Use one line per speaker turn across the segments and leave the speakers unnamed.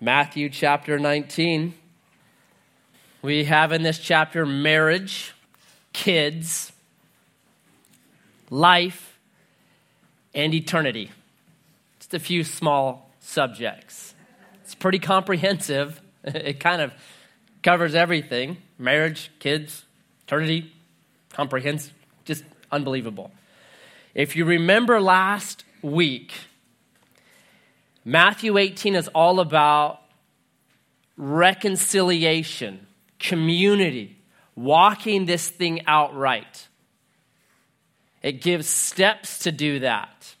Matthew chapter 19. We have in this chapter marriage, kids, life, and eternity. Just a few small subjects. It's pretty comprehensive. It kind of covers everything marriage, kids, eternity, comprehensive, just unbelievable. If you remember last week, Matthew 18 is all about reconciliation, community, walking this thing out right. It gives steps to do that.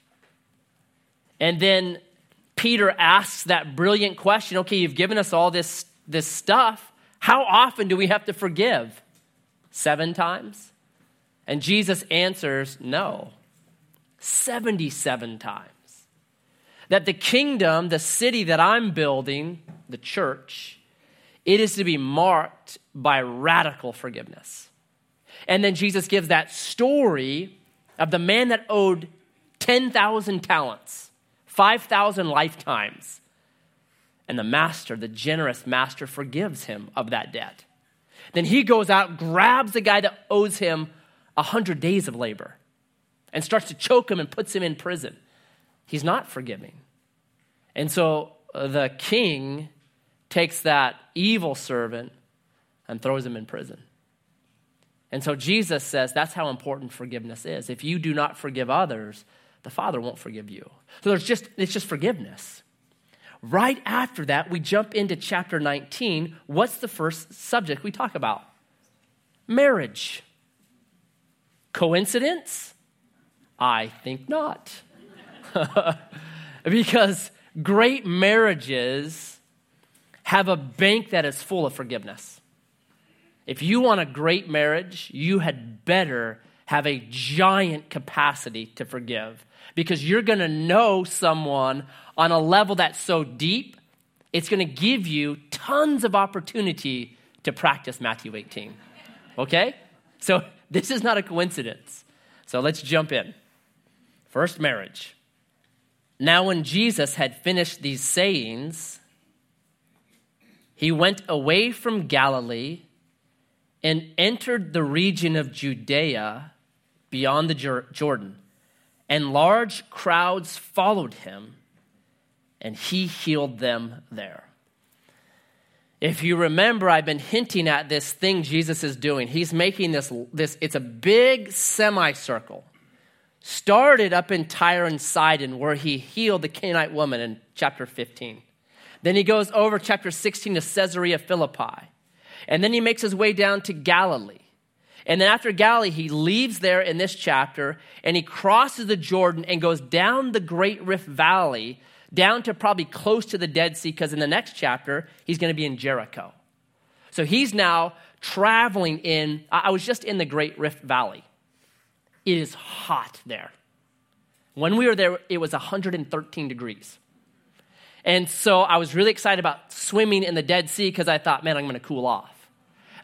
And then Peter asks that brilliant question okay, you've given us all this, this stuff. How often do we have to forgive? Seven times? And Jesus answers, no, 77 times. That the kingdom, the city that I'm building, the church, it is to be marked by radical forgiveness. And then Jesus gives that story of the man that owed 10,000 talents 5,000 lifetimes. And the master, the generous master, forgives him of that debt. Then he goes out, grabs the guy that owes him 100 days of labor, and starts to choke him and puts him in prison. He's not forgiving. And so uh, the king takes that evil servant and throws him in prison. And so Jesus says that's how important forgiveness is. If you do not forgive others, the Father won't forgive you. So there's just, it's just forgiveness. Right after that, we jump into chapter 19. What's the first subject we talk about? Marriage. Coincidence? I think not. because great marriages have a bank that is full of forgiveness. If you want a great marriage, you had better have a giant capacity to forgive because you're going to know someone on a level that's so deep, it's going to give you tons of opportunity to practice Matthew 18. Okay? So this is not a coincidence. So let's jump in. First, marriage. Now, when Jesus had finished these sayings, he went away from Galilee and entered the region of Judea beyond the Jordan and large crowds followed him, and he healed them there. If you remember, I've been hinting at this thing Jesus is doing. He's making this, this it's a big semicircle. Started up in Tyre and Sidon, where he healed the Canaanite woman in chapter 15. Then he goes over chapter 16 to Caesarea Philippi. And then he makes his way down to Galilee. And then after Galilee, he leaves there in this chapter and he crosses the Jordan and goes down the Great Rift Valley, down to probably close to the Dead Sea, because in the next chapter, he's going to be in Jericho. So he's now traveling in, I was just in the Great Rift Valley. It is hot there. When we were there, it was 113 degrees. And so I was really excited about swimming in the Dead Sea because I thought, man, I'm going to cool off.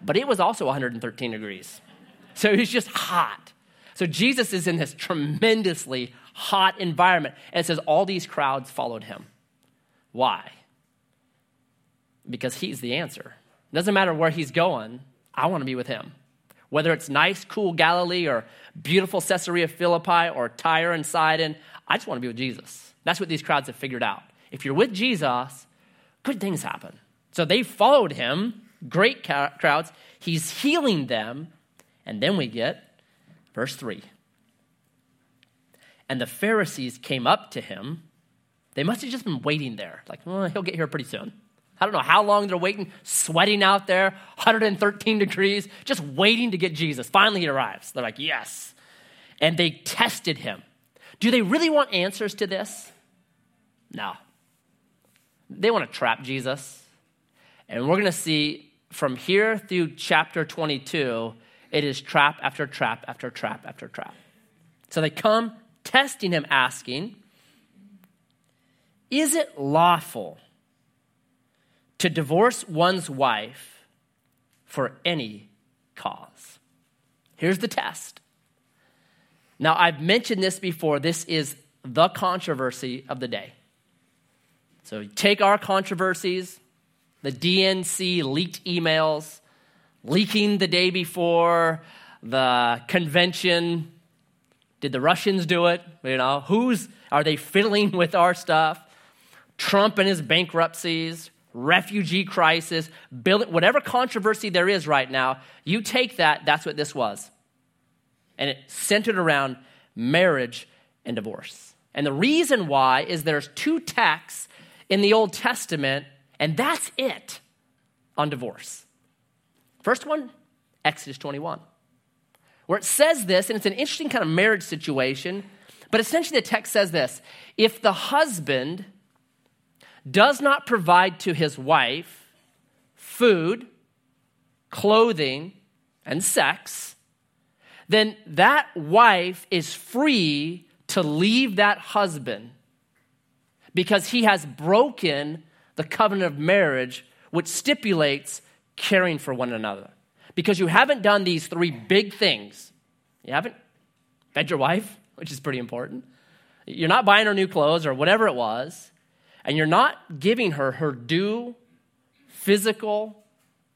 But it was also 113 degrees. So it was just hot. So Jesus is in this tremendously hot environment. And it says all these crowds followed him. Why? Because he's the answer. It doesn't matter where he's going, I want to be with him. Whether it's nice, cool Galilee or beautiful Caesarea Philippi or Tyre and Sidon, I just want to be with Jesus. That's what these crowds have figured out. If you're with Jesus, good things happen. So they followed him, great crowds. He's healing them, and then we get verse 3. And the Pharisees came up to him. They must have just been waiting there. Like, well, he'll get here pretty soon. I don't know how long they're waiting, sweating out there, 113 degrees, just waiting to get Jesus. Finally, he arrives. They're like, yes. And they tested him. Do they really want answers to this? No. They want to trap Jesus. And we're going to see from here through chapter 22 it is trap after trap after trap after trap. So they come testing him, asking, Is it lawful to divorce one's wife for any cause? Here's the test. Now, I've mentioned this before. This is the controversy of the day. So take our controversies, the DNC leaked emails, leaking the day before, the convention. Did the Russians do it? You know, who's are they fiddling with our stuff? Trump and his bankruptcies, refugee crisis, build, whatever controversy there is right now, you take that, that's what this was. And it centered around marriage and divorce. And the reason why is there's two texts in the Old Testament, and that's it on divorce. First one, Exodus 21, where it says this, and it's an interesting kind of marriage situation, but essentially the text says this if the husband does not provide to his wife food, clothing, and sex, then that wife is free to leave that husband because he has broken the covenant of marriage, which stipulates caring for one another. Because you haven't done these three big things. You haven't fed your wife, which is pretty important. You're not buying her new clothes or whatever it was. And you're not giving her her due physical,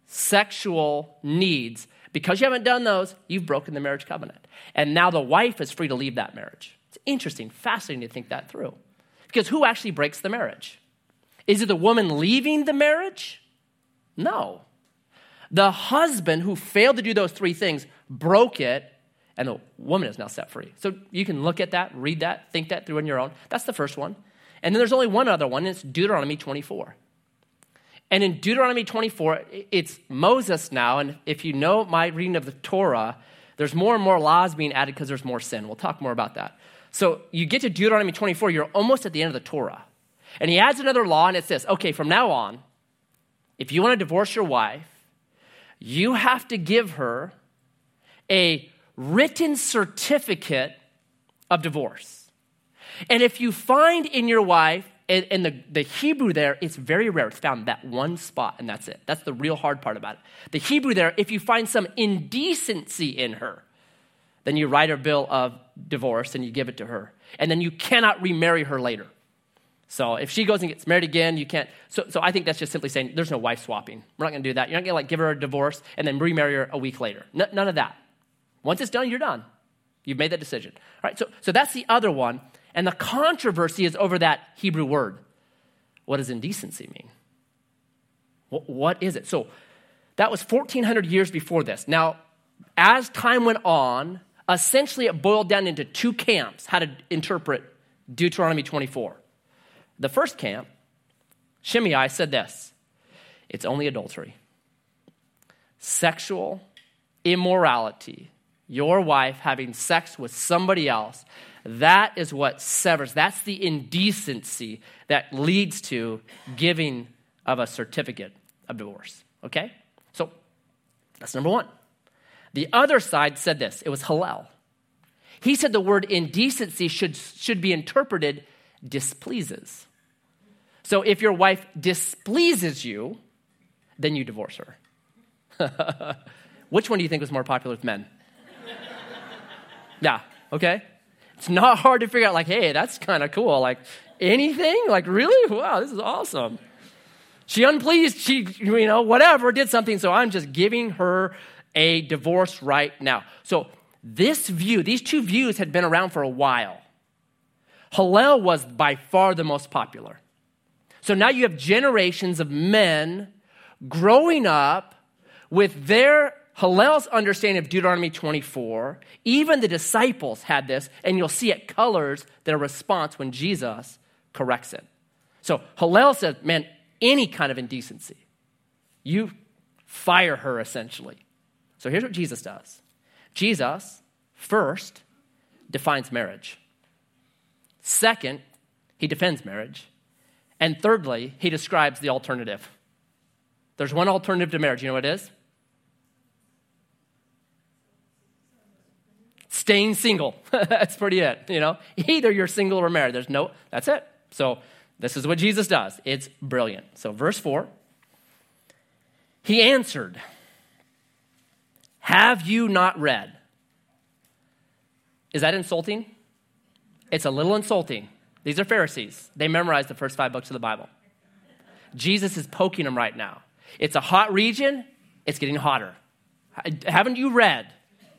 sexual needs. Because you haven't done those, you've broken the marriage covenant. And now the wife is free to leave that marriage. It's interesting, fascinating to think that through. Because who actually breaks the marriage? Is it the woman leaving the marriage? No. The husband who failed to do those three things broke it, and the woman is now set free. So you can look at that, read that, think that through on your own. That's the first one. And then there's only one other one, and it's Deuteronomy 24. And in Deuteronomy 24, it's Moses now, and if you know my reading of the Torah, there's more and more laws being added because there's more sin. We'll talk more about that. So you get to Deuteronomy 24, you're almost at the end of the Torah. And he adds another law, and it says, okay, from now on, if you want to divorce your wife, you have to give her a written certificate of divorce. And if you find in your wife, and, the, the Hebrew there, it's very rare. It's found that one spot, and that's it. That's the real hard part about it. The Hebrew there, if you find some indecency in her, then you write a bill of divorce and you give it to her. And then you cannot remarry her later. So if she goes and gets married again, you can't. So, so I think that's just simply saying there's no wife swapping. We're not going to do that. You're not going to like give her a divorce and then remarry her a week later. N- none of that. Once it's done, you're done. You've made that decision. All right. So, so that's the other one. And the controversy is over that Hebrew word. What does indecency mean? what, is it? So that was 1,400 years before this. Now, as time went on, essentially it boiled down into two camps how to interpret Deuteronomy 24. The first camp, Shammai, said this it's only adultery, sexual immorality, your wife having sex with somebody else. That is what severs. That's the indecency that leads to giving of a certificate of divorce. Okay? So that's number one. The other side said this it was Hillel. He said the word indecency should, should be interpreted displeases. So if your wife displeases you, then you divorce her. Which one do you think was more popular with men? yeah, okay. It's not hard to figure out, like, hey, that's kind of cool. Like, anything? Like, really? Wow, this is awesome. She unpleased, she, you know, whatever, did something, so I'm just giving her a divorce right now. So, this view, these two views had been around for a while. Hillel was by far the most popular. So now you have generations of men growing up with their Hillel's understanding of Deuteronomy 24. Even the disciples had this, and you'll see it colors their response when Jesus corrects it. So Hillel says, man, any kind of indecency, you fire her essentially. So here's what Jesus does Jesus, first, defines marriage. Second, he defends marriage. And thirdly, he describes the alternative. There's one alternative to marriage. You know what it is? Staying single. that's pretty it. You know, either you're single or married. There's no, that's it. So this is what Jesus does. It's brilliant. So, verse 4 He answered, have you not read? Is that insulting? It's a little insulting. These are Pharisees. They memorized the first five books of the Bible. Jesus is poking them right now. It's a hot region, it's getting hotter. Haven't you read?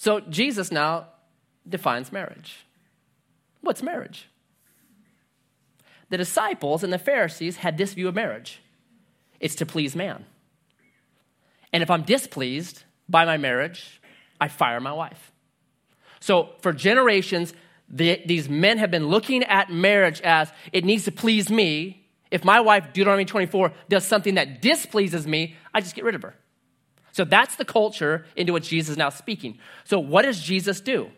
So Jesus now defines marriage. What's marriage? The disciples and the Pharisees had this view of marriage it's to please man. And if I'm displeased by my marriage, I fire my wife. So for generations, the, these men have been looking at marriage as it needs to please me. If my wife, Deuteronomy 24, does something that displeases me, I just get rid of her. So that's the culture into which Jesus is now speaking. So what does Jesus do?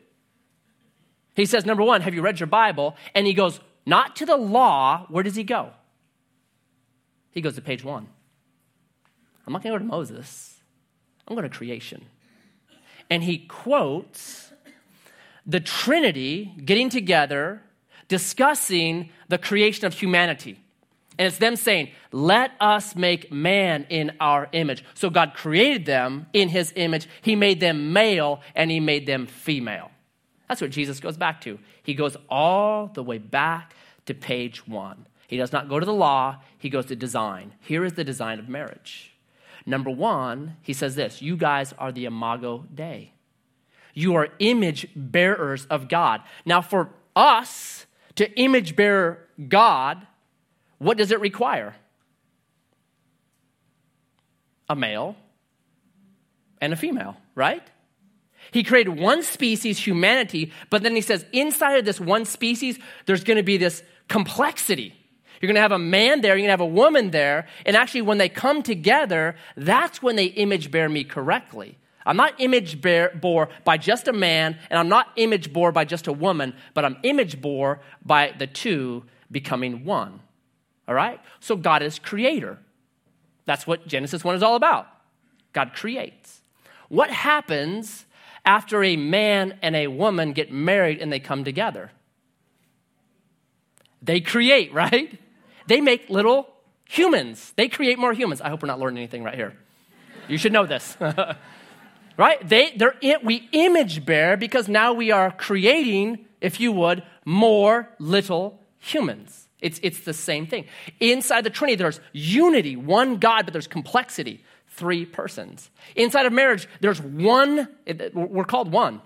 He says, number one, have you read your Bible? And he goes, not to the law. Where does he go? He goes to page one. I'm not going to go to Moses, I'm going to creation. And he quotes the Trinity getting together, discussing the creation of humanity. And it's them saying, Let us make man in our image. So God created them in his image. He made them male and he made them female. That's what Jesus goes back to. He goes all the way back to page one. He does not go to the law, he goes to design. Here is the design of marriage. Number one, he says this you guys are the imago Dei. You are image bearers of God. Now, for us to image bear God, what does it require? A male and a female, right? He created one species, humanity, but then he says inside of this one species, there's going to be this complexity. You're going to have a man there, you're going to have a woman there, and actually, when they come together, that's when they image bear me correctly. I'm not image bear, bore by just a man, and I'm not image bore by just a woman, but I'm image bore by the two becoming one. All right? So God is creator. That's what Genesis 1 is all about. God creates. What happens after a man and a woman get married and they come together? They create, right? They make little humans. They create more humans. I hope we're not learning anything right here. You should know this. right? They, they're, in, we image bear because now we are creating, if you would, more little humans. It's, it's the same thing. Inside the Trinity, there's unity, one God, but there's complexity, three persons. Inside of marriage, there's one, we're called one.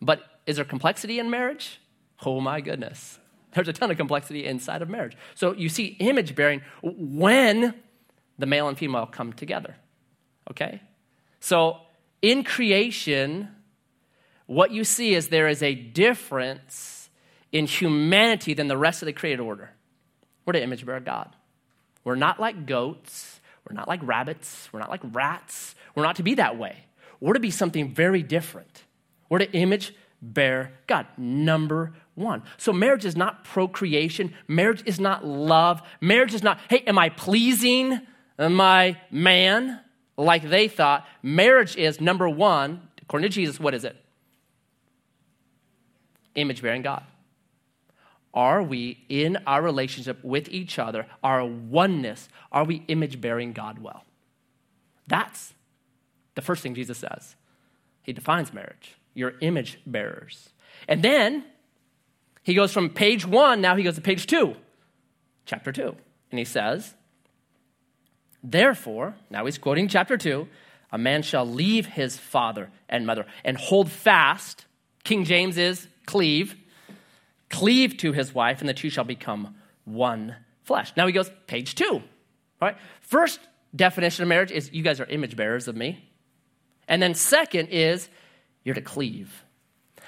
But is there complexity in marriage? Oh my goodness. There's a ton of complexity inside of marriage. So you see image bearing when the male and female come together. Okay? So in creation, what you see is there is a difference in humanity than the rest of the created order. We're to image bear God. We're not like goats. We're not like rabbits. We're not like rats. We're not to be that way. We're to be something very different. We're to image bear God. Number one. So marriage is not procreation. Marriage is not love. Marriage is not, hey, am I pleasing my man like they thought? Marriage is number one, according to Jesus, what is it? Image bearing God. Are we in our relationship with each other, our oneness, are we image bearing God well? That's the first thing Jesus says. He defines marriage. You're image bearers. And then he goes from page one, now he goes to page two, chapter two. And he says, Therefore, now he's quoting chapter two, a man shall leave his father and mother and hold fast. King James is cleave, cleave to his wife, and the two shall become one flesh. Now he goes, page two. All right. First definition of marriage is you guys are image bearers of me. And then second is you're to cleave.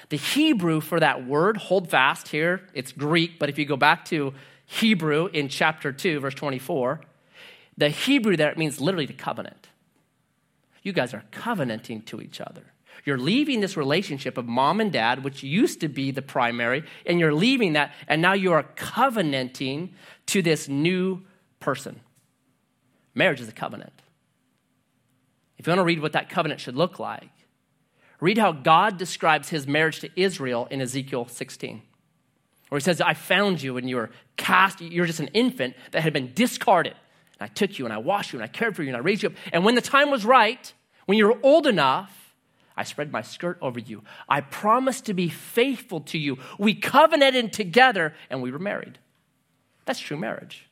The Hebrew for that word, hold fast here, it's Greek, but if you go back to Hebrew in chapter 2, verse 24, the Hebrew there it means literally to covenant. You guys are covenanting to each other. You're leaving this relationship of mom and dad, which used to be the primary, and you're leaving that, and now you are covenanting to this new person. Marriage is a covenant. If you want to read what that covenant should look like, read how God describes his marriage to Israel in Ezekiel 16. Where he says, I found you and you were cast, you're just an infant that had been discarded. And I took you and I washed you and I cared for you and I raised you up. And when the time was right, when you were old enough, I spread my skirt over you. I promised to be faithful to you. We covenanted together and we were married. That's true marriage.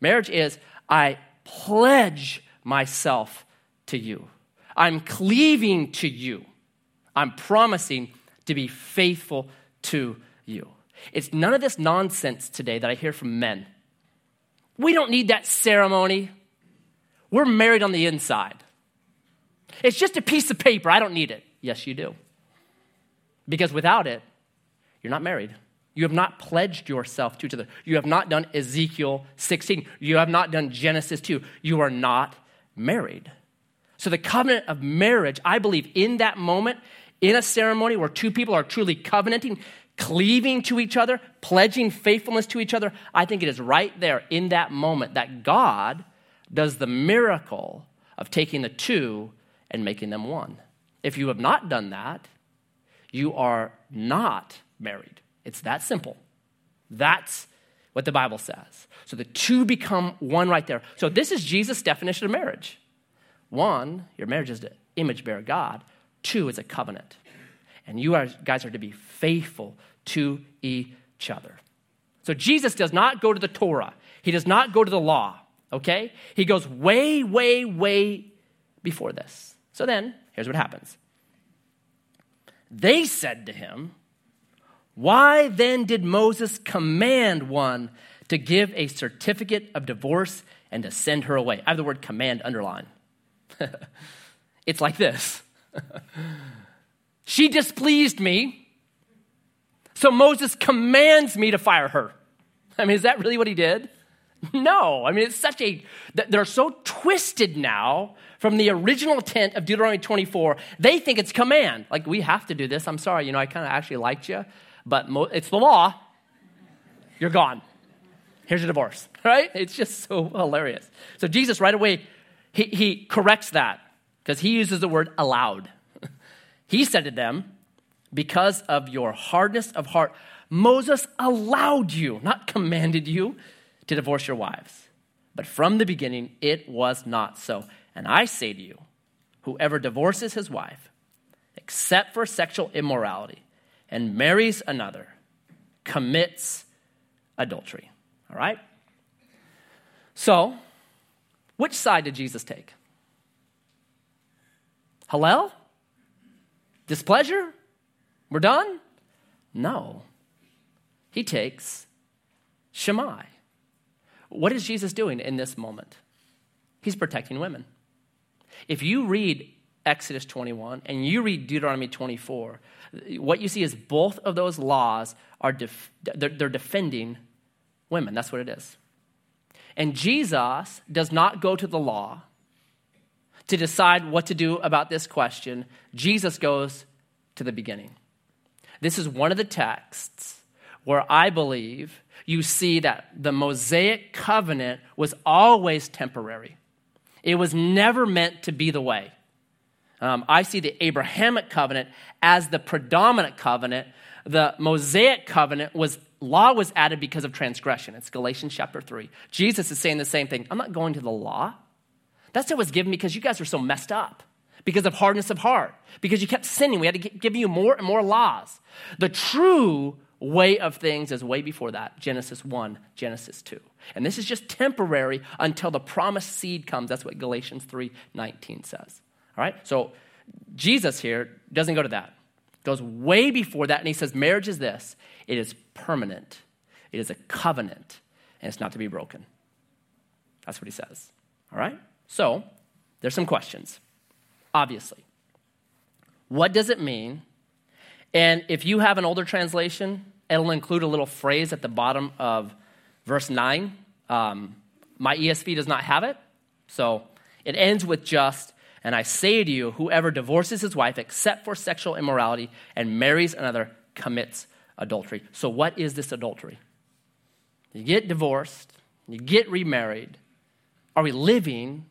Marriage is I pledge myself to you. I'm cleaving to you. I'm promising to be faithful to you. It's none of this nonsense today that I hear from men. We don't need that ceremony. We're married on the inside. It's just a piece of paper. I don't need it. Yes, you do. Because without it, you're not married. You have not pledged yourself to each other. You have not done Ezekiel 16. You have not done Genesis 2. You are not married. So, the covenant of marriage, I believe, in that moment, in a ceremony where two people are truly covenanting, cleaving to each other, pledging faithfulness to each other, I think it is right there in that moment that God does the miracle of taking the two and making them one. If you have not done that, you are not married. It's that simple. That's what the Bible says. So the two become one right there. So this is Jesus' definition of marriage. One, your marriage is to image bear God. Two, it's a covenant. And you are, guys are to be faithful to each other. So Jesus does not go to the Torah, he does not go to the law, okay? He goes way, way, way before this. So then, here's what happens. They said to him, Why then did Moses command one to give a certificate of divorce and to send her away? I have the word command underlined. it's like this She displeased me so Moses commands me to fire her. I mean, is that really what he did? No. I mean, it's such a, they're so twisted now from the original intent of Deuteronomy 24. They think it's command. Like, we have to do this. I'm sorry, you know, I kind of actually liked you, but it's the law. You're gone. Here's a divorce, right? It's just so hilarious. So Jesus right away, he, he corrects that because he uses the word allowed. he said to them, because of your hardness of heart, Moses allowed you, not commanded you, to divorce your wives. But from the beginning, it was not so. And I say to you, whoever divorces his wife, except for sexual immorality, and marries another, commits adultery. All right? So, which side did Jesus take? Hillel? Displeasure? We're done? No. He takes Shammai. What is Jesus doing in this moment? He's protecting women. If you read Exodus 21 and you read Deuteronomy 24, what you see is both of those laws are def- they're, they're defending women. That's what it is. And Jesus does not go to the law to decide what to do about this question. Jesus goes to the beginning. This is one of the texts where I believe you see that the Mosaic covenant was always temporary. It was never meant to be the way. Um, I see the Abrahamic covenant as the predominant covenant. The Mosaic covenant was law was added because of transgression. It's Galatians chapter 3. Jesus is saying the same thing. I'm not going to the law. That's what was given because you guys were so messed up because of hardness of heart, because you kept sinning. We had to give you more and more laws. The true way of things is way before that Genesis 1, Genesis 2. And this is just temporary until the promised seed comes. That's what Galatians 3 19 says. All right? So Jesus here doesn't go to that. Goes way before that, and he says, marriage is this it is permanent, it is a covenant, and it's not to be broken. That's what he says. All right? So, there's some questions obviously. What does it mean? And if you have an older translation, it'll include a little phrase at the bottom of verse 9. Um, my ESV does not have it. So it ends with just, and I say to you, whoever divorces his wife except for sexual immorality and marries another commits adultery. So, what is this adultery? You get divorced, you get remarried, are we living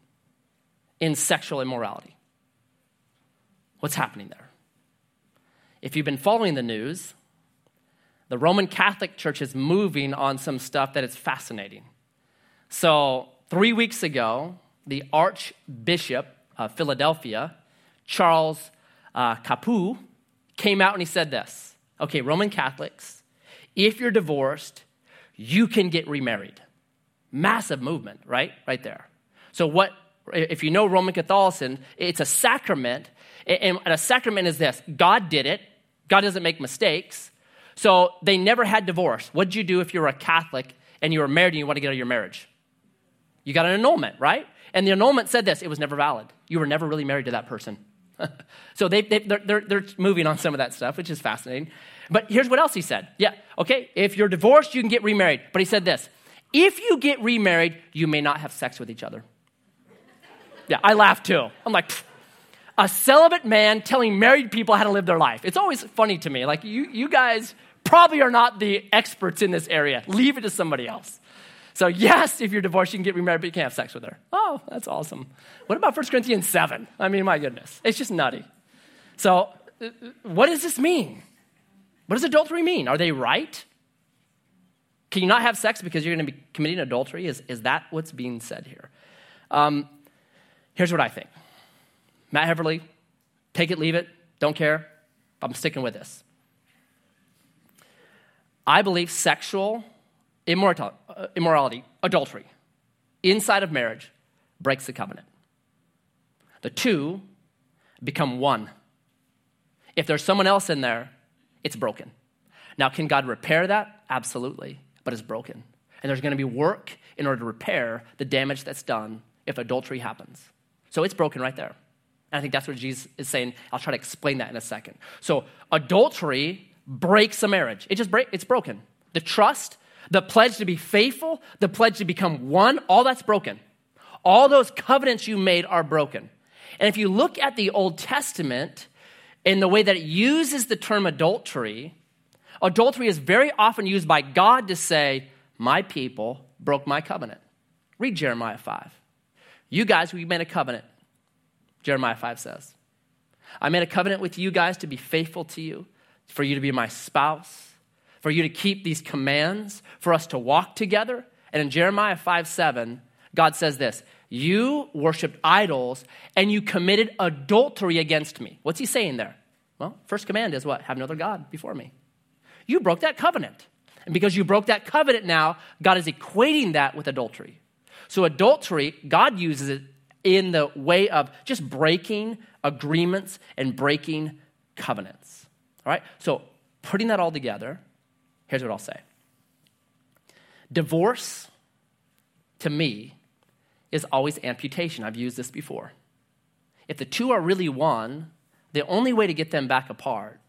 in sexual immorality? What's happening there? If you've been following the news, the Roman Catholic Church is moving on some stuff that is fascinating. So, three weeks ago, the Archbishop of Philadelphia, Charles uh, Chaput, came out and he said this Okay, Roman Catholics, if you're divorced, you can get remarried. Massive movement, right? Right there. So, what, if you know Roman Catholicism, it's a sacrament. And a sacrament is this God did it, God doesn't make mistakes. So, they never had divorce. What'd you do if you were a Catholic and you were married and you want to get out of your marriage? You got an annulment, right? And the annulment said this it was never valid. You were never really married to that person. so they, they, they're, they're, they're moving on some of that stuff, which is fascinating. But here's what else he said. Yeah, okay, if you're divorced, you can get remarried. But he said this if you get remarried, you may not have sex with each other. Yeah, I laugh too. I'm like, a celibate man telling married people how to live their life. It's always funny to me. Like, you, you guys probably are not the experts in this area. Leave it to somebody else. So, yes, if you're divorced, you can get remarried, but you can't have sex with her. Oh, that's awesome. What about 1 Corinthians 7? I mean, my goodness. It's just nutty. So, uh, what does this mean? What does adultery mean? Are they right? Can you not have sex because you're going to be committing adultery? Is, is that what's being said here? Um, here's what I think Matt Heverly, take it, leave it, don't care. I'm sticking with this. I believe sexual uh, immorality, adultery, inside of marriage breaks the covenant. The two become one. If there's someone else in there, it's broken. Now, can God repair that? Absolutely, but it's broken. And there's going to be work in order to repair the damage that's done if adultery happens. So it's broken right there. And I think that's what Jesus is saying. I'll try to explain that in a second. So adultery breaks a marriage. It just break, it's broken. The trust, the pledge to be faithful, the pledge to become one, all that's broken. All those covenants you made are broken. And if you look at the Old Testament in the way that it uses the term adultery, adultery is very often used by God to say, My people broke my covenant. Read Jeremiah 5. You guys, we made a covenant. Jeremiah 5 says. I made a covenant with you guys to be faithful to you, for you to be my spouse, for you to keep these commands, for us to walk together. And in Jeremiah 5 7, God says this You worshiped idols and you committed adultery against me. What's he saying there? Well, first command is what? Have no other God before me. You broke that covenant. And because you broke that covenant now, God is equating that with adultery. So, adultery, God uses it in the way of just breaking agreements and breaking covenants. All right? So, putting that all together, here's what I'll say Divorce, to me, is always amputation. I've used this before. If the two are really one, the only way to get them back apart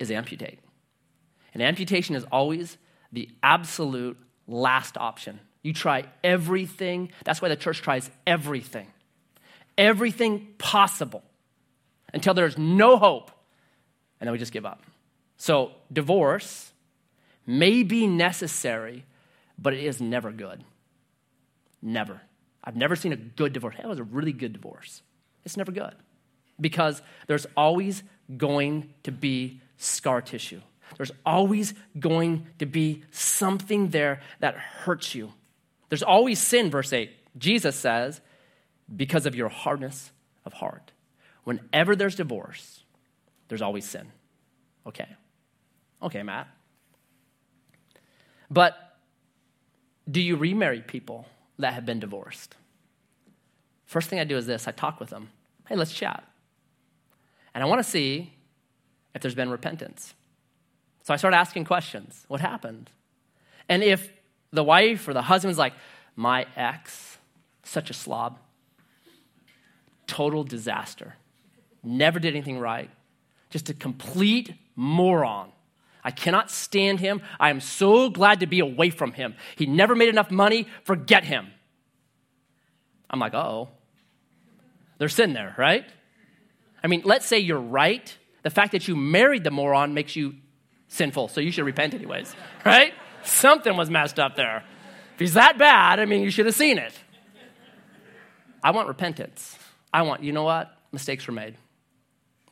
is amputate. And amputation is always the absolute last option. You try everything. That's why the church tries everything, everything possible until there's no hope. And then we just give up. So, divorce may be necessary, but it is never good. Never. I've never seen a good divorce. That was a really good divorce. It's never good because there's always going to be scar tissue. There's always going to be something there that hurts you. There's always sin, verse 8. Jesus says, because of your hardness of heart. Whenever there's divorce, there's always sin. Okay. Okay, Matt. But do you remarry people that have been divorced? First thing I do is this I talk with them. Hey, let's chat. And I want to see if there's been repentance. So I start asking questions. What happened? And if the wife or the husband's like, my ex, such a slob, total disaster, never did anything right, just a complete moron. I cannot stand him. I am so glad to be away from him. He never made enough money. Forget him. I'm like, oh. There's sin there, right? I mean, let's say you're right. The fact that you married the moron makes you sinful, so you should repent anyways, right? Something was messed up there. If he's that bad, I mean, you should have seen it. I want repentance. I want, you know what? Mistakes were made.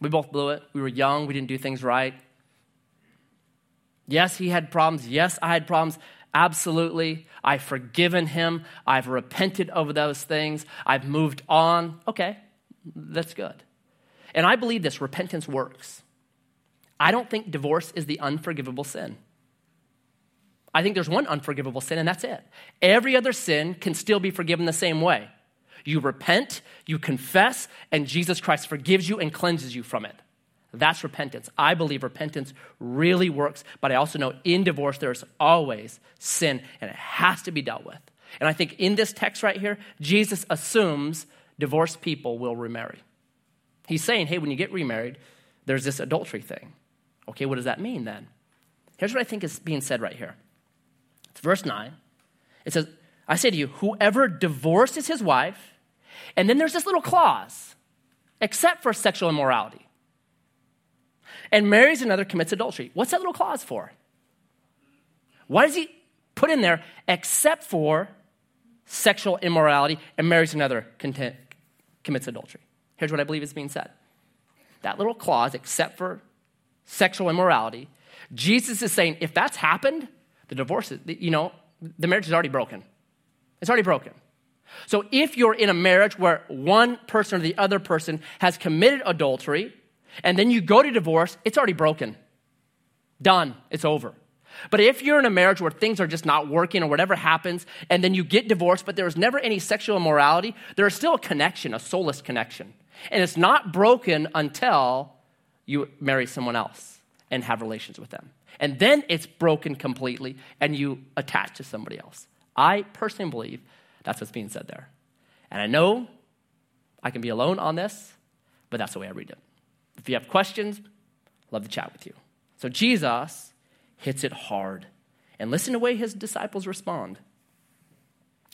We both blew it. We were young. We didn't do things right. Yes, he had problems. Yes, I had problems. Absolutely. I've forgiven him. I've repented over those things. I've moved on. Okay, that's good. And I believe this repentance works. I don't think divorce is the unforgivable sin. I think there's one unforgivable sin, and that's it. Every other sin can still be forgiven the same way. You repent, you confess, and Jesus Christ forgives you and cleanses you from it. That's repentance. I believe repentance really works, but I also know in divorce there's always sin, and it has to be dealt with. And I think in this text right here, Jesus assumes divorced people will remarry. He's saying, hey, when you get remarried, there's this adultery thing. Okay, what does that mean then? Here's what I think is being said right here. It's verse 9. It says, I say to you, whoever divorces his wife, and then there's this little clause, except for sexual immorality, and marries another commits adultery. What's that little clause for? Why does he put in there, except for sexual immorality and marries another content, commits adultery? Here's what I believe is being said. That little clause, except for sexual immorality, Jesus is saying if that's happened, the divorce is, you know, the marriage is already broken. It's already broken. So if you're in a marriage where one person or the other person has committed adultery, and then you go to divorce, it's already broken. Done. It's over. But if you're in a marriage where things are just not working or whatever happens, and then you get divorced, but there's never any sexual immorality, there's still a connection, a soulless connection. And it's not broken until you marry someone else and have relations with them. And then it's broken completely and you attach to somebody else. I personally believe that's what's being said there. And I know I can be alone on this, but that's the way I read it. If you have questions, love to chat with you. So Jesus hits it hard. And listen to the way his disciples respond.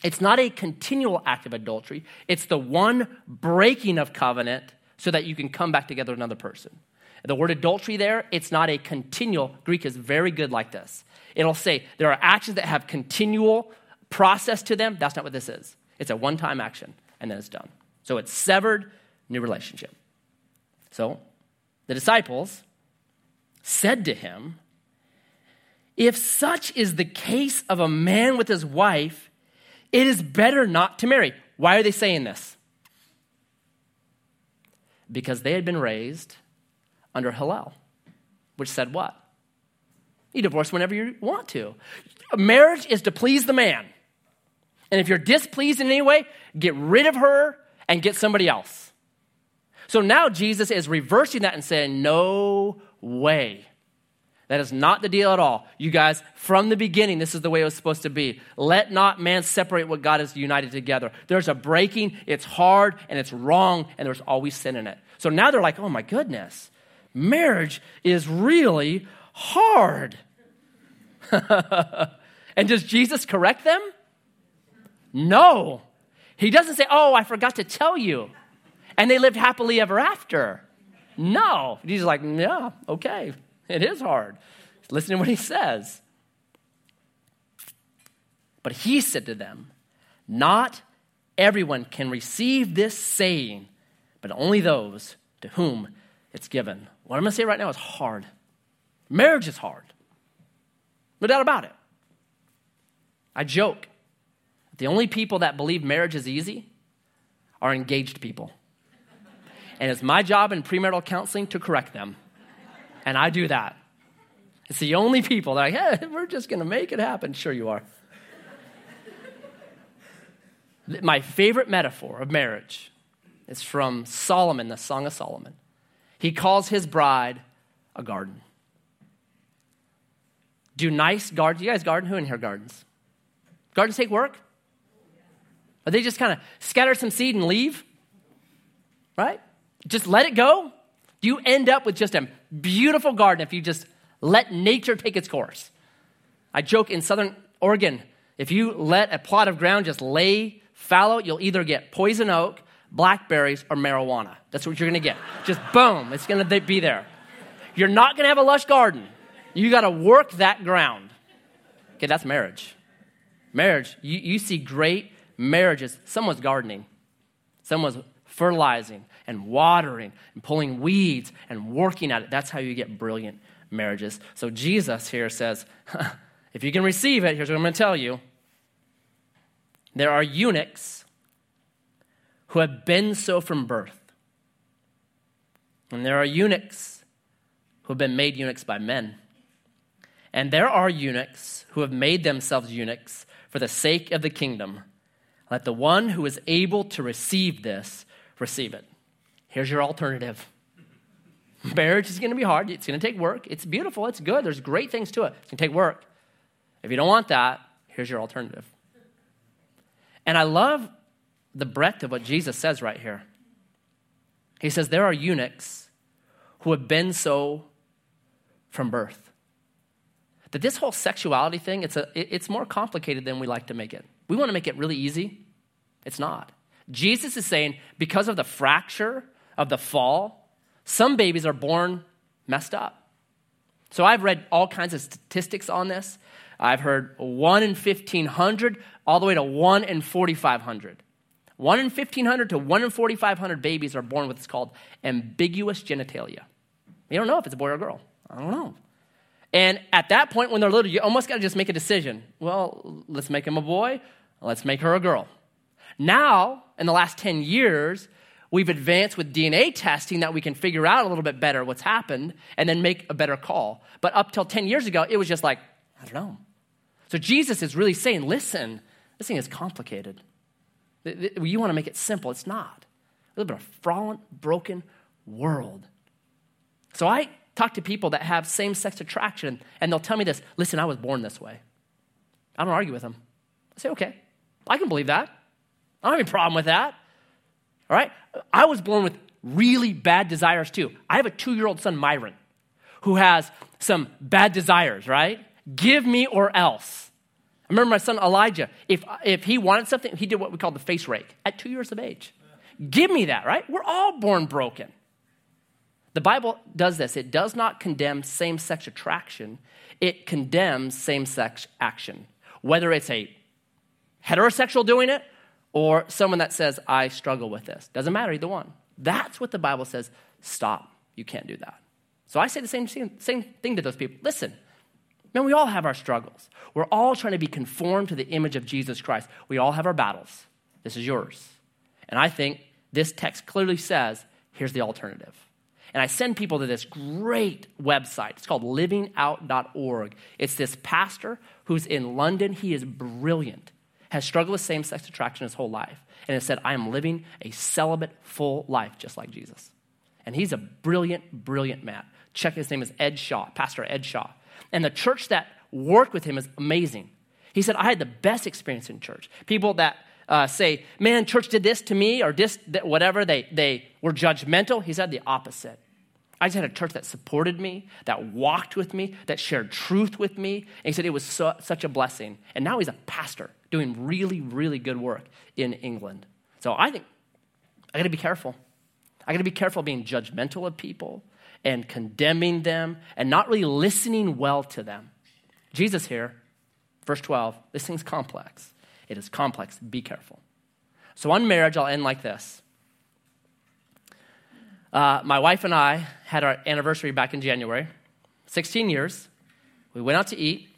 It's not a continual act of adultery, it's the one breaking of covenant so that you can come back together with another person. The word adultery there, it's not a continual. Greek is very good like this. It'll say there are actions that have continual process to them. That's not what this is. It's a one time action, and then it's done. So it's severed, new relationship. So the disciples said to him, If such is the case of a man with his wife, it is better not to marry. Why are they saying this? Because they had been raised under Hillel, which said what? You divorce whenever you want to. Marriage is to please the man. And if you're displeased in any way, get rid of her and get somebody else. So now Jesus is reversing that and saying, No way. That is not the deal at all. You guys, from the beginning, this is the way it was supposed to be. Let not man separate what God has united together. There's a breaking, it's hard, and it's wrong, and there's always sin in it. So now they're like, oh my goodness, marriage is really hard. and does Jesus correct them? No. He doesn't say, oh, I forgot to tell you. And they lived happily ever after. No. He's like, yeah, okay. It is hard. Listen to what he says. But he said to them, Not everyone can receive this saying, but only those to whom it's given. What I'm going to say right now is hard. Marriage is hard. No doubt about it. I joke. The only people that believe marriage is easy are engaged people. And it's my job in premarital counseling to correct them. And I do that. It's the only people that are like, hey, we're just going to make it happen. Sure, you are. My favorite metaphor of marriage is from Solomon, the Song of Solomon. He calls his bride a garden. Do nice gardens. You guys garden? Who in here gardens? Gardens take work? Or they just kind of scatter some seed and leave? Right? Just let it go? You end up with just a beautiful garden if you just let nature take its course. I joke in southern Oregon, if you let a plot of ground just lay fallow, you'll either get poison oak, blackberries, or marijuana. That's what you're gonna get. Just boom, it's gonna be there. You're not gonna have a lush garden. You gotta work that ground. Okay, that's marriage. Marriage, you, you see great marriages, someone's gardening. Someone's fertilizing and watering and pulling weeds and working at it. That's how you get brilliant marriages. So Jesus here says, if you can receive it, here's what I'm going to tell you. There are eunuchs who have been so from birth. And there are eunuchs who have been made eunuchs by men. And there are eunuchs who have made themselves eunuchs for the sake of the kingdom. Let the one who is able to receive this receive it. Here's your alternative. Marriage is going to be hard. It's going to take work. It's beautiful. It's good. There's great things to it. It's going to take work. If you don't want that, here's your alternative. And I love the breadth of what Jesus says right here. He says, There are eunuchs who have been so from birth. That this whole sexuality thing, it's, a, it's more complicated than we like to make it. We want to make it really easy. It's not. Jesus is saying because of the fracture of the fall, some babies are born messed up. So I've read all kinds of statistics on this. I've heard 1 in 1,500 all the way to 1 in 4,500. 1 in 1,500 to 1 in 4,500 babies are born with what's called ambiguous genitalia. You don't know if it's a boy or a girl. I don't know. And at that point, when they're little, you almost got to just make a decision. Well, let's make him a boy, let's make her a girl. Now, in the last 10 years, we've advanced with DNA testing that we can figure out a little bit better what's happened and then make a better call. But up till 10 years ago, it was just like, I don't know. So Jesus is really saying, listen, this thing is complicated. You want to make it simple. It's not. We live in a fallen, broken world. So I talk to people that have same sex attraction, and they'll tell me this listen, I was born this way. I don't argue with them. I say, okay, I can believe that. I don't have any problem with that. All right? I was born with really bad desires too. I have a two year old son, Myron, who has some bad desires, right? Give me or else. I remember my son Elijah, if, if he wanted something, he did what we call the face rake at two years of age. Give me that, right? We're all born broken. The Bible does this it does not condemn same sex attraction, it condemns same sex action. Whether it's a heterosexual doing it or someone that says, I struggle with this. Doesn't matter, either one. That's what the Bible says. Stop. You can't do that. So I say the same, same thing to those people. Listen, man, we all have our struggles. We're all trying to be conformed to the image of Jesus Christ. We all have our battles. This is yours. And I think this text clearly says here's the alternative. And I send people to this great website. It's called livingout.org. It's this pastor who's in London. He is brilliant, has struggled with same sex attraction his whole life, and has said, I am living a celibate, full life, just like Jesus. And he's a brilliant, brilliant man. Check his name is Ed Shaw, Pastor Ed Shaw. And the church that worked with him is amazing. He said, I had the best experience in church. People that uh, say, man, church did this to me or this, whatever, they, they were judgmental. He said the opposite. I just had a church that supported me, that walked with me, that shared truth with me. And he said it was so, such a blessing. And now he's a pastor doing really, really good work in England. So I think I gotta be careful. I gotta be careful being judgmental of people and condemning them and not really listening well to them. Jesus here, verse 12, this thing's complex. It is complex. Be careful. So on marriage, I'll end like this. Uh, my wife and I had our anniversary back in January, 16 years. We went out to eat.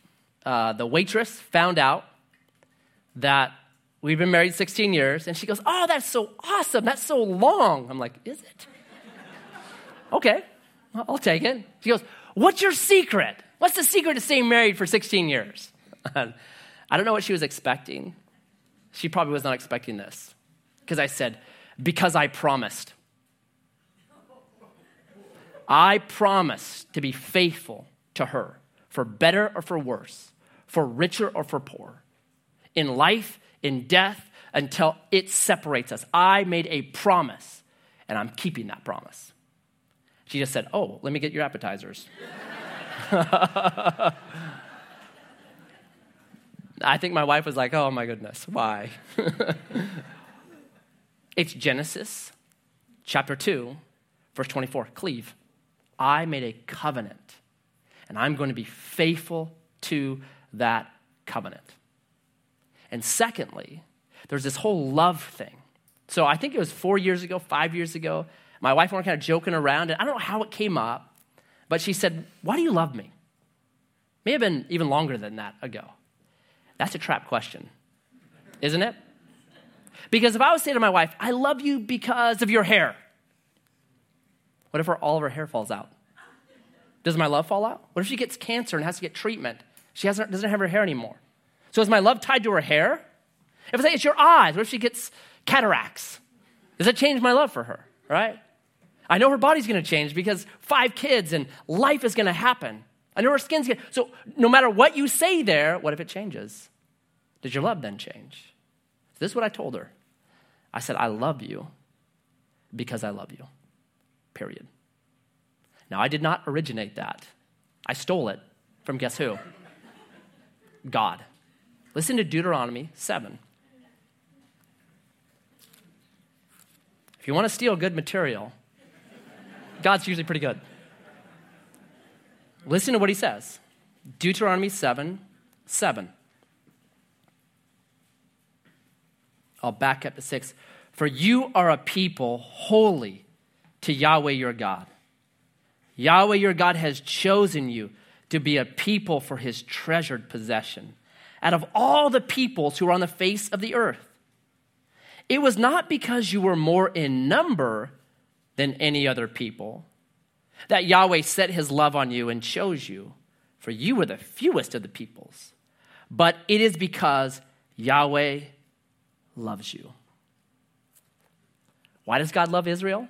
Uh, the waitress found out that we've been married 16 years, and she goes, Oh, that's so awesome. That's so long. I'm like, Is it? okay, I'll take it. She goes, What's your secret? What's the secret to staying married for 16 years? I don't know what she was expecting. She probably was not expecting this because I said, Because I promised. I promise to be faithful to her, for better or for worse, for richer or for poor, in life, in death, until it separates us. I made a promise, and I'm keeping that promise. She just said, Oh, let me get your appetizers. I think my wife was like, Oh my goodness, why? it's Genesis chapter 2, verse 24. Cleave. I made a covenant, and I'm going to be faithful to that covenant. And secondly, there's this whole love thing. So I think it was four years ago, five years ago. My wife and I were kind of joking around, and I don't know how it came up, but she said, Why do you love me? May have been even longer than that ago. That's a trap question, isn't it? Because if I was to say to my wife, I love you because of your hair, what if her, all of her hair falls out? Does my love fall out? What if she gets cancer and has to get treatment? She hasn't, doesn't have her hair anymore. So is my love tied to her hair? If I say it's your eyes, what if she gets cataracts? Does that change my love for her, right? I know her body's gonna change because five kids and life is gonna happen. I know her skin's gonna. So no matter what you say there, what if it changes? Does your love then change? This is what I told her. I said, I love you because I love you. Period. Now, I did not originate that. I stole it from guess who? God. Listen to Deuteronomy 7. If you want to steal good material, God's usually pretty good. Listen to what he says Deuteronomy 7 7. I'll back up to 6. For you are a people holy to Yahweh your God. Yahweh your God has chosen you to be a people for his treasured possession out of all the peoples who are on the face of the earth. It was not because you were more in number than any other people that Yahweh set his love on you and chose you, for you were the fewest of the peoples. But it is because Yahweh loves you. Why does God love Israel?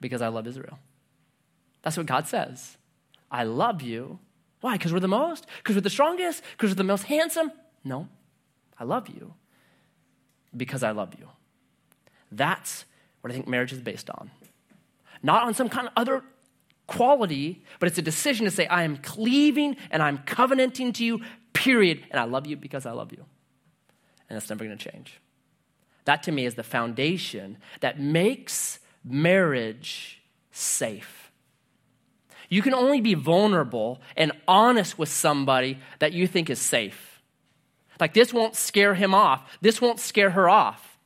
Because I love Israel. That's what God says. I love you. Why? Because we're the most? Because we're the strongest? Because we're the most handsome? No. I love you because I love you. That's what I think marriage is based on. Not on some kind of other quality, but it's a decision to say, I am cleaving and I'm covenanting to you, period. And I love you because I love you. And that's never going to change. That to me is the foundation that makes marriage safe. You can only be vulnerable and honest with somebody that you think is safe. Like this won't scare him off, this won't scare her off.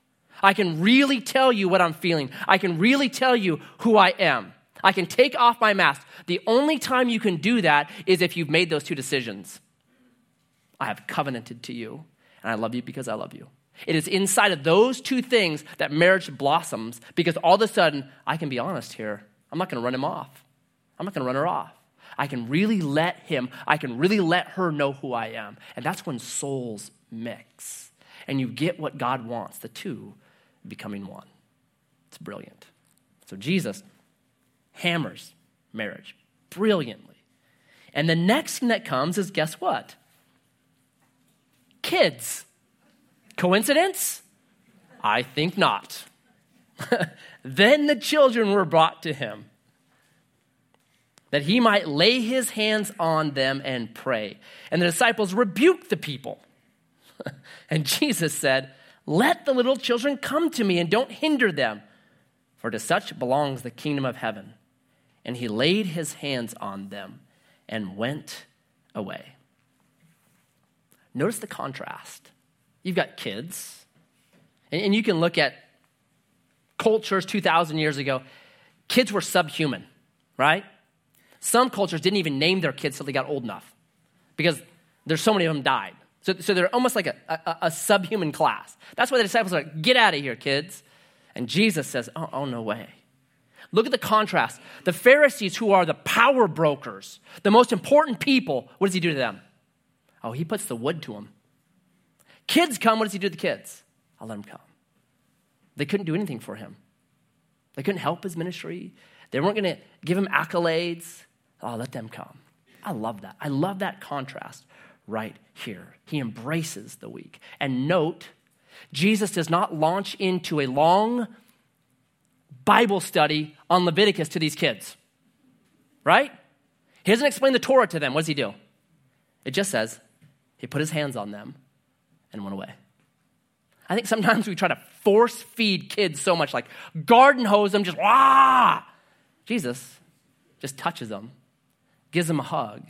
I can really tell you what I'm feeling. I can really tell you who I am. I can take off my mask. The only time you can do that is if you've made those two decisions. I have covenanted to you, and I love you because I love you. It is inside of those two things that marriage blossoms because all of a sudden, I can be honest here. I'm not going to run him off. I'm not going to run her off. I can really let him, I can really let her know who I am. And that's when souls mix. And you get what God wants, the two becoming one. It's brilliant. So Jesus hammers marriage brilliantly. And the next thing that comes is guess what? Kids. Coincidence? I think not. then the children were brought to him that he might lay his hands on them and pray. And the disciples rebuked the people. and Jesus said, let the little children come to me and don't hinder them, for to such belongs the kingdom of heaven. And he laid his hands on them and went away. Notice the contrast. You've got kids, and you can look at cultures 2,000 years ago. Kids were subhuman, right? Some cultures didn't even name their kids till they got old enough because there's so many of them died. So, so they're almost like a, a, a subhuman class. That's why the disciples are like, get out of here, kids. And Jesus says, oh, oh, no way. Look at the contrast. The Pharisees, who are the power brokers, the most important people, what does he do to them? Oh, he puts the wood to them. Kids come, what does he do to the kids? I'll let them come. They couldn't do anything for him. They couldn't help his ministry. They weren't going to give him accolades. I'll oh, let them come. I love that. I love that contrast right here. He embraces the weak. And note, Jesus does not launch into a long Bible study on Leviticus to these kids, right? He doesn't explain the Torah to them. What does he do? It just says he put his hands on them and went away. I think sometimes we try to force feed kids so much, like garden hose them, just wah. Jesus just touches them, gives them a hug,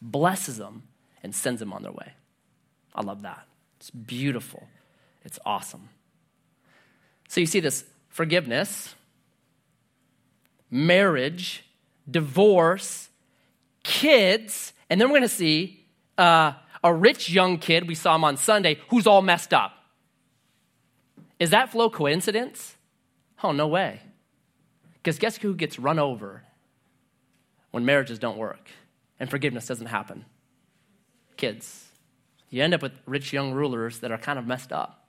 blesses them, and sends them on their way. I love that. It's beautiful. It's awesome. So you see this forgiveness, marriage, divorce, kids, and then we're going to see uh, a rich young kid, we saw him on Sunday, who's all messed up. Is that flow coincidence? Oh, no way. Because guess who gets run over when marriages don't work and forgiveness doesn't happen? Kids. You end up with rich young rulers that are kind of messed up.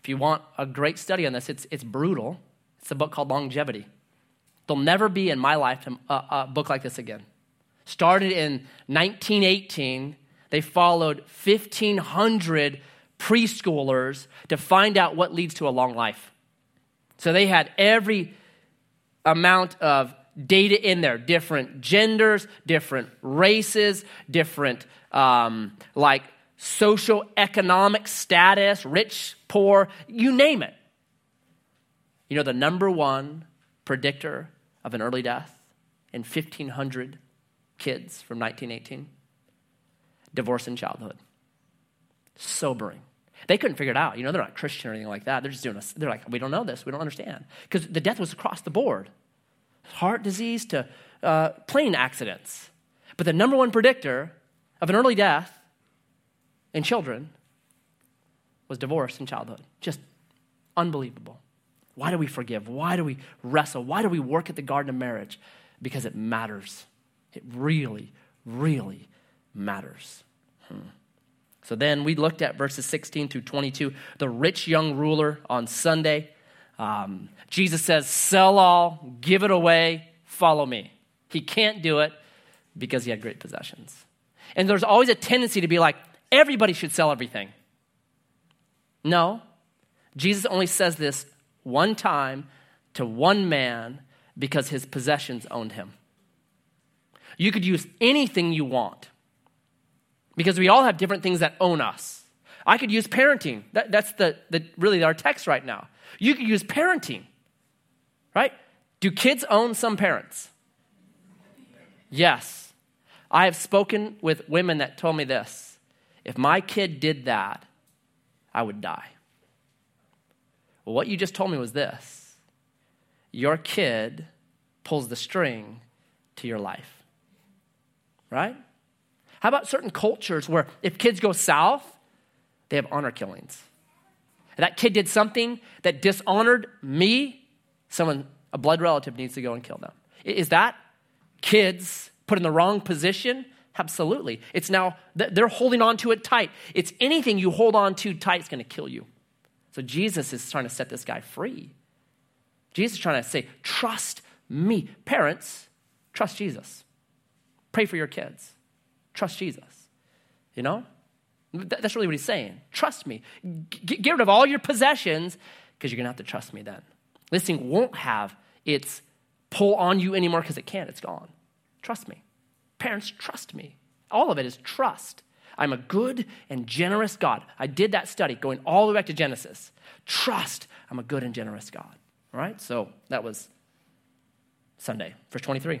If you want a great study on this, it's, it's brutal. It's a book called Longevity. There'll never be in my lifetime a, a book like this again. Started in 1918, they followed 1,500 preschoolers to find out what leads to a long life. So they had every amount of data in there different genders, different races, different um, like social economic status, rich, poor, you name it. You know, the number one predictor of an early death in 1,500 kids from 1918? Divorce in childhood. Sobering. They couldn't figure it out. You know, they're not Christian or anything like that. They're just doing this. They're like, we don't know this. We don't understand. Because the death was across the board heart disease to uh, plane accidents. But the number one predictor of an early death in children was divorce in childhood. Just unbelievable. Why do we forgive? Why do we wrestle? Why do we work at the garden of marriage? Because it matters. It really, really matters. Hmm. So then we looked at verses 16 through 22, the rich young ruler on Sunday. Um, Jesus says, Sell all, give it away, follow me. He can't do it because he had great possessions. And there's always a tendency to be like, everybody should sell everything. No, Jesus only says this one time to one man because his possessions owned him. You could use anything you want because we all have different things that own us. I could use parenting. That, that's the, the, really our text right now. You could use parenting, right? Do kids own some parents? Yes. I have spoken with women that told me this if my kid did that, I would die. Well, what you just told me was this your kid pulls the string to your life, right? How about certain cultures where if kids go south, they have honor killings? that kid did something that dishonored me, someone, a blood relative needs to go and kill them. Is that kids put in the wrong position? Absolutely. It's now, they're holding on to it tight. It's anything you hold on to tight is going to kill you. So Jesus is trying to set this guy free. Jesus is trying to say, trust me. Parents, trust Jesus. Pray for your kids. Trust Jesus. You know? That's really what he's saying. Trust me. Get rid of all your possessions because you're going to have to trust me then. This thing won't have its pull on you anymore because it can't. It's gone. Trust me. Parents, trust me. All of it is trust. I'm a good and generous God. I did that study going all the way back to Genesis. Trust I'm a good and generous God. All right? So that was Sunday, verse 23.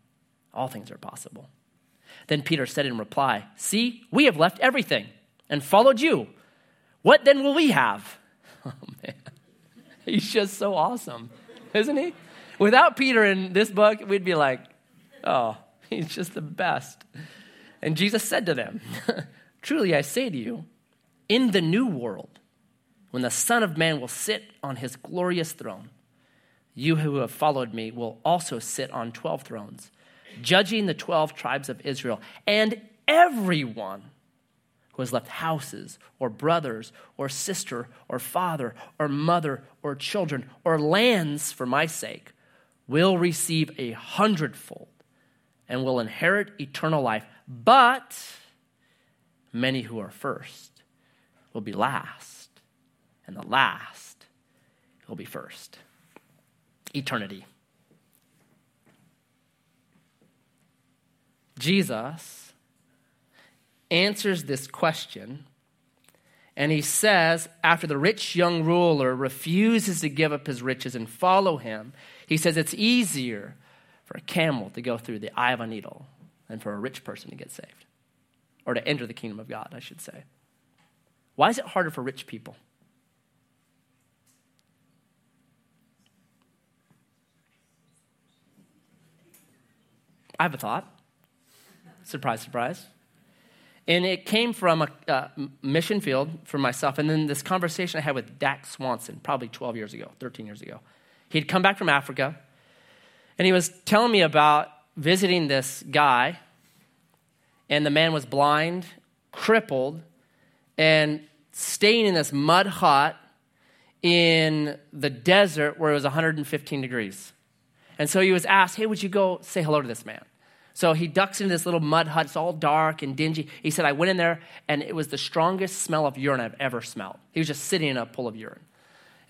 all things are possible. Then Peter said in reply, See, we have left everything and followed you. What then will we have? Oh, man. He's just so awesome, isn't he? Without Peter in this book, we'd be like, Oh, he's just the best. And Jesus said to them, Truly I say to you, in the new world, when the Son of Man will sit on his glorious throne, you who have followed me will also sit on 12 thrones, judging the 12 tribes of Israel. And everyone who has left houses or brothers or sister or father or mother or children or lands for my sake will receive a hundredfold and will inherit eternal life. But many who are first will be last, and the last will be first. Eternity. Jesus answers this question, and he says, after the rich young ruler refuses to give up his riches and follow him, he says it's easier for a camel to go through the eye of a needle than for a rich person to get saved, or to enter the kingdom of God, I should say. Why is it harder for rich people? I have a thought. Surprise, surprise. And it came from a mission field for myself, and then this conversation I had with Dak Swanson, probably 12 years ago, 13 years ago. He'd come back from Africa, and he was telling me about visiting this guy, and the man was blind, crippled, and staying in this mud hut in the desert where it was 115 degrees. And so he was asked, Hey, would you go say hello to this man? So he ducks into this little mud hut. It's all dark and dingy. He said, I went in there and it was the strongest smell of urine I've ever smelled. He was just sitting in a pool of urine.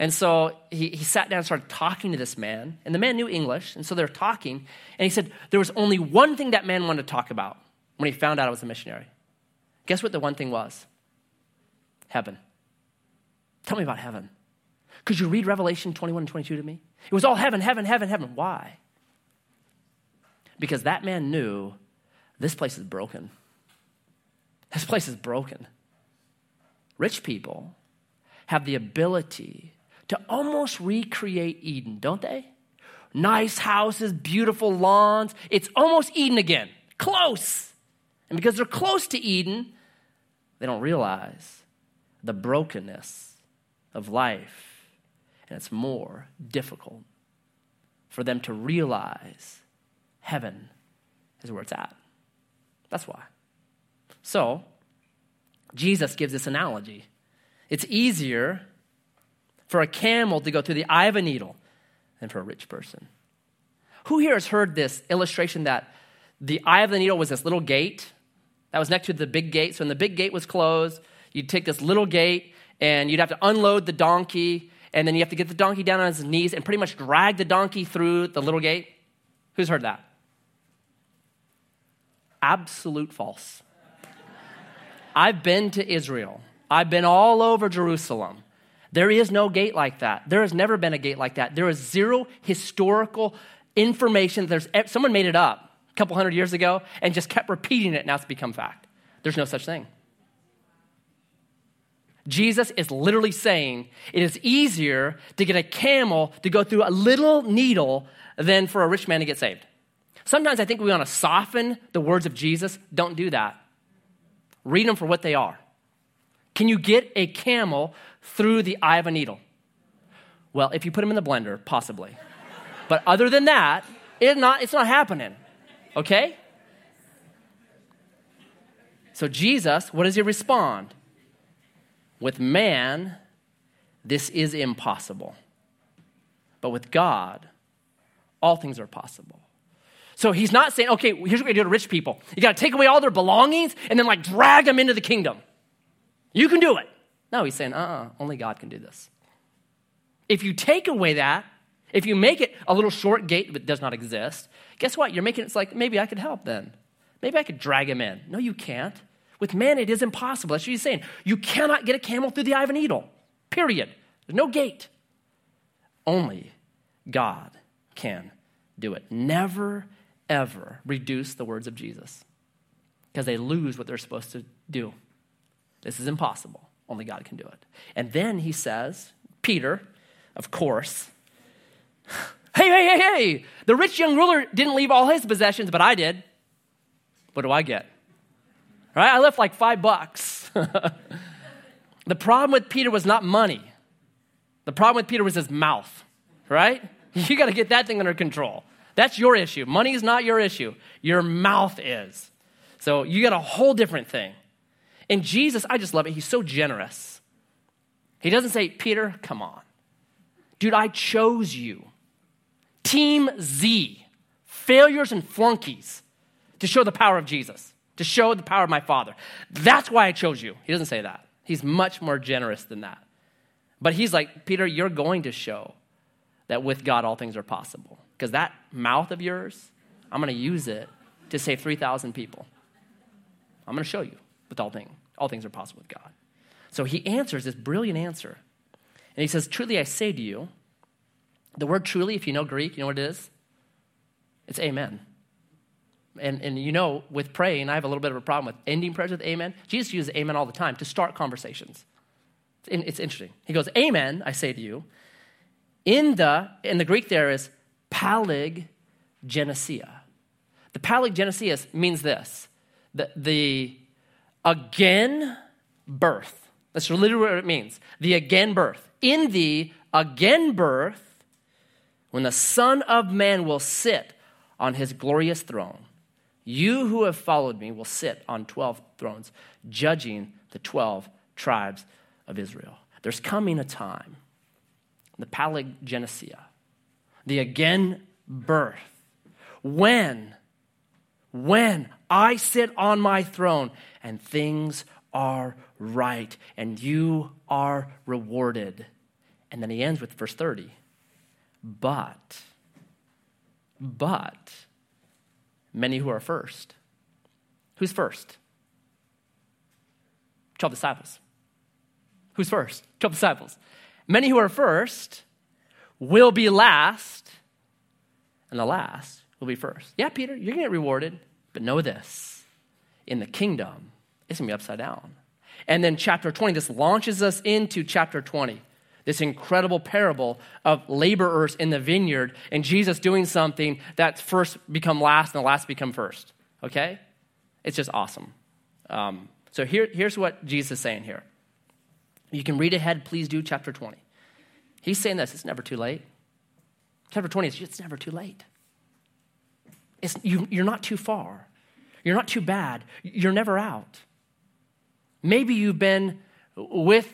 And so he, he sat down and started talking to this man. And the man knew English. And so they're talking. And he said, There was only one thing that man wanted to talk about when he found out I was a missionary. Guess what the one thing was? Heaven. Tell me about heaven. Could you read Revelation 21 and 22 to me? It was all heaven, heaven, heaven, heaven. Why? Because that man knew this place is broken. This place is broken. Rich people have the ability to almost recreate Eden, don't they? Nice houses, beautiful lawns. It's almost Eden again. Close. And because they're close to Eden, they don't realize the brokenness of life. And it's more difficult for them to realize heaven is where it's at. That's why. So, Jesus gives this analogy. It's easier for a camel to go through the eye of a needle than for a rich person. Who here has heard this illustration that the eye of the needle was this little gate that was next to the big gate? So when the big gate was closed, you'd take this little gate and you'd have to unload the donkey, and then you have to get the donkey down on his knees and pretty much drag the donkey through the little gate. Who's heard that? Absolute false. I've been to Israel, I've been all over Jerusalem. There is no gate like that. There has never been a gate like that. There is zero historical information. There's, eh, someone made it up a couple hundred years ago and just kept repeating it. Now it's become fact. There's no such thing. Jesus is literally saying it is easier to get a camel to go through a little needle than for a rich man to get saved. Sometimes I think we want to soften the words of Jesus. Don't do that. Read them for what they are. Can you get a camel through the eye of a needle? Well, if you put them in the blender, possibly. But other than that, it's not, it's not happening. Okay? So, Jesus, what does he respond? With man, this is impossible. But with God, all things are possible. So he's not saying, okay, here's what we do to rich people. You got to take away all their belongings and then like drag them into the kingdom. You can do it. No, he's saying, uh uh-uh, uh only God can do this. If you take away that, if you make it a little short gate that does not exist, guess what? You're making it, it's like, maybe I could help then. Maybe I could drag him in. No, you can't. With man, it is impossible. That's what he's saying. You cannot get a camel through the eye of a needle, period. There's no gate. Only God can do it. Never ever reduce the words of Jesus because they lose what they're supposed to do. This is impossible. Only God can do it. And then he says, Peter, of course, hey, hey, hey, hey, the rich young ruler didn't leave all his possessions, but I did. What do I get? Right? I left like five bucks. the problem with Peter was not money. The problem with Peter was his mouth, right? You got to get that thing under control. That's your issue. Money is not your issue. Your mouth is. So you got a whole different thing. And Jesus, I just love it. He's so generous. He doesn't say, Peter, come on. Dude, I chose you. Team Z, failures and flunkies, to show the power of Jesus, to show the power of my Father. That's why I chose you. He doesn't say that. He's much more generous than that. But he's like, Peter, you're going to show that with God all things are possible. Because that mouth of yours, I'm going to use it to save 3,000 people. I'm going to show you with all things. All things are possible with God. So he answers this brilliant answer. And he says, Truly I say to you, the word truly, if you know Greek, you know what it is? It's amen. And, and you know, with praying, I have a little bit of a problem with ending prayers with amen. Jesus uses amen all the time to start conversations. It's, it's interesting. He goes, Amen, I say to you. In the, in the Greek, there is palig genesia. The palingenesia means this the, the again birth. That's literally what it means. The again birth. In the again birth, when the Son of Man will sit on his glorious throne, you who have followed me will sit on 12 thrones, judging the 12 tribes of Israel. There's coming a time, the palingenesia, the again birth, when, when I sit on my throne and things are right and you are rewarded. And then he ends with verse 30. But, but, many who are first. Who's first? 12 disciples. Who's first? 12 disciples. Many who are first will be last, and the last will be first. Yeah, Peter, you're going to get rewarded, but know this in the kingdom, it's going to be upside down. And then chapter 20, this launches us into chapter 20 this incredible parable of laborers in the vineyard and Jesus doing something that first become last and the last become first. Okay? It's just awesome. Um, so here, here's what Jesus is saying here. You can read ahead, please do chapter 20. He's saying this it's never too late. Chapter 20 is it's never too late. It's, you, you're not too far. You're not too bad. You're never out. Maybe you've been with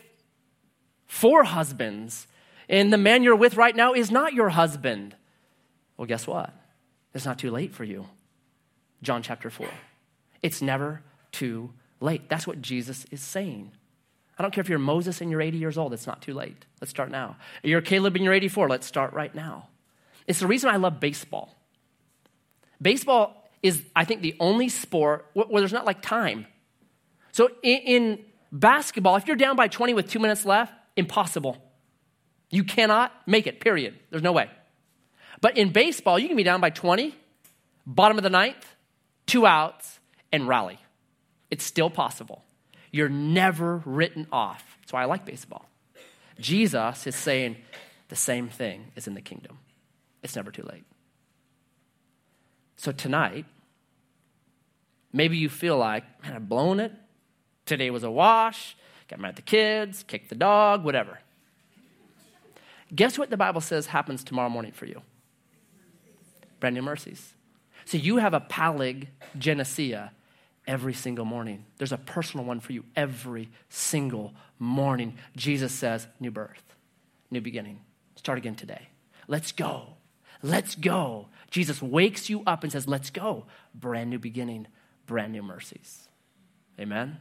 four husbands, and the man you're with right now is not your husband. Well, guess what? It's not too late for you. John chapter 4. It's never too late. That's what Jesus is saying. I don't care if you're Moses and you're 80 years old, it's not too late. Let's start now. You're Caleb and you're 84, let's start right now. It's the reason I love baseball. Baseball is, I think, the only sport where there's not like time. So in, basketball, if you're down by 20 with two minutes left, Impossible. You cannot make it, period. There's no way. But in baseball, you can be down by 20, bottom of the ninth, two outs, and rally. It's still possible. You're never written off. That's why I like baseball. Jesus is saying the same thing is in the kingdom. It's never too late. So tonight, maybe you feel like, man, I've blown it. Today was a wash got mad at the kids, kicked the dog, whatever. Guess what the Bible says happens tomorrow morning for you? Brand new mercies. So you have a palig genesia every single morning. There's a personal one for you every single morning. Jesus says, new birth, new beginning. Start again today. Let's go. Let's go. Jesus wakes you up and says, Let's go. Brand new beginning, brand new mercies. Amen.